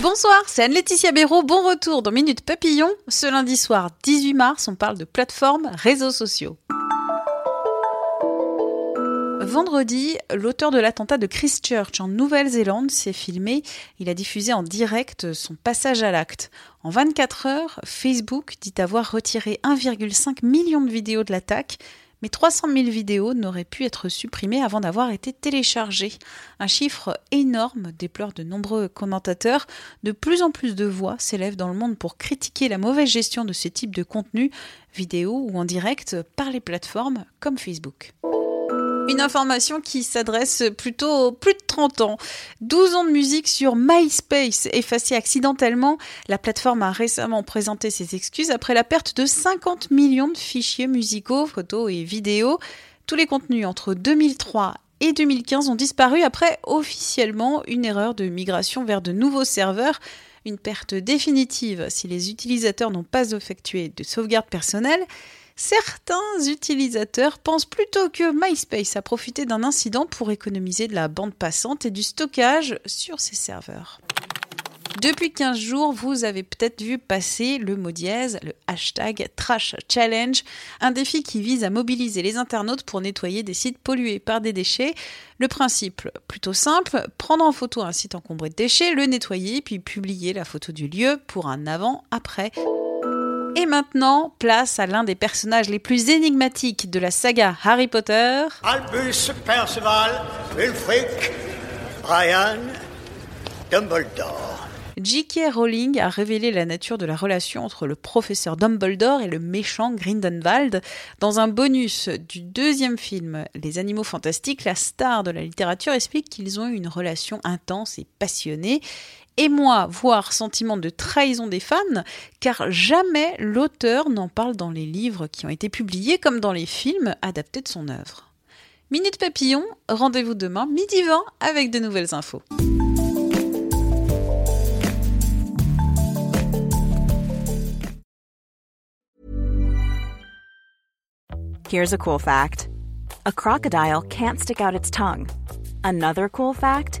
Bonsoir, c'est Anne-Laetitia Béraud. Bon retour dans Minute Papillon. Ce lundi soir 18 mars, on parle de plateformes, réseaux sociaux. Vendredi, l'auteur de l'attentat de Christchurch en Nouvelle-Zélande s'est filmé. Il a diffusé en direct son passage à l'acte. En 24 heures, Facebook dit avoir retiré 1,5 million de vidéos de l'attaque, mais 300 000 vidéos n'auraient pu être supprimées avant d'avoir été téléchargées. Un chiffre énorme, déplore de nombreux commentateurs. De plus en plus de voix s'élèvent dans le monde pour critiquer la mauvaise gestion de ce type de contenu, vidéo ou en direct, par les plateformes comme Facebook. Une information qui s'adresse plutôt aux plus 30 ans. 12 ans de musique sur MySpace effacée accidentellement. La plateforme a récemment présenté ses excuses après la perte de 50 millions de fichiers musicaux, photos et vidéos. Tous les contenus entre 2003 et 2015 ont disparu après officiellement une erreur de migration vers de nouveaux serveurs. Une perte définitive si les utilisateurs n'ont pas effectué de sauvegarde personnelle. Certains utilisateurs pensent plutôt que MySpace a profité d'un incident pour économiser de la bande passante et du stockage sur ses serveurs. Depuis 15 jours, vous avez peut-être vu passer le mot dièse, le hashtag Trash Challenge, un défi qui vise à mobiliser les internautes pour nettoyer des sites pollués par des déchets. Le principe, plutôt simple, prendre en photo un site encombré de déchets, le nettoyer, puis publier la photo du lieu pour un avant-après. Et maintenant, place à l'un des personnages les plus énigmatiques de la saga Harry Potter. Albus Perceval, Ulfric, Brian, Dumbledore. J.K. Rowling a révélé la nature de la relation entre le professeur Dumbledore et le méchant Grindelwald. Dans un bonus du deuxième film, Les Animaux Fantastiques, la star de la littérature explique qu'ils ont eu une relation intense et passionnée émoi, voire sentiment de trahison des fans, car jamais l'auteur n'en parle dans les livres qui ont été publiés comme dans les films adaptés de son œuvre. Minute Papillon, rendez-vous demain midi 20 avec de nouvelles infos. Here's a cool fact. A crocodile can't stick out its tongue. Another cool fact,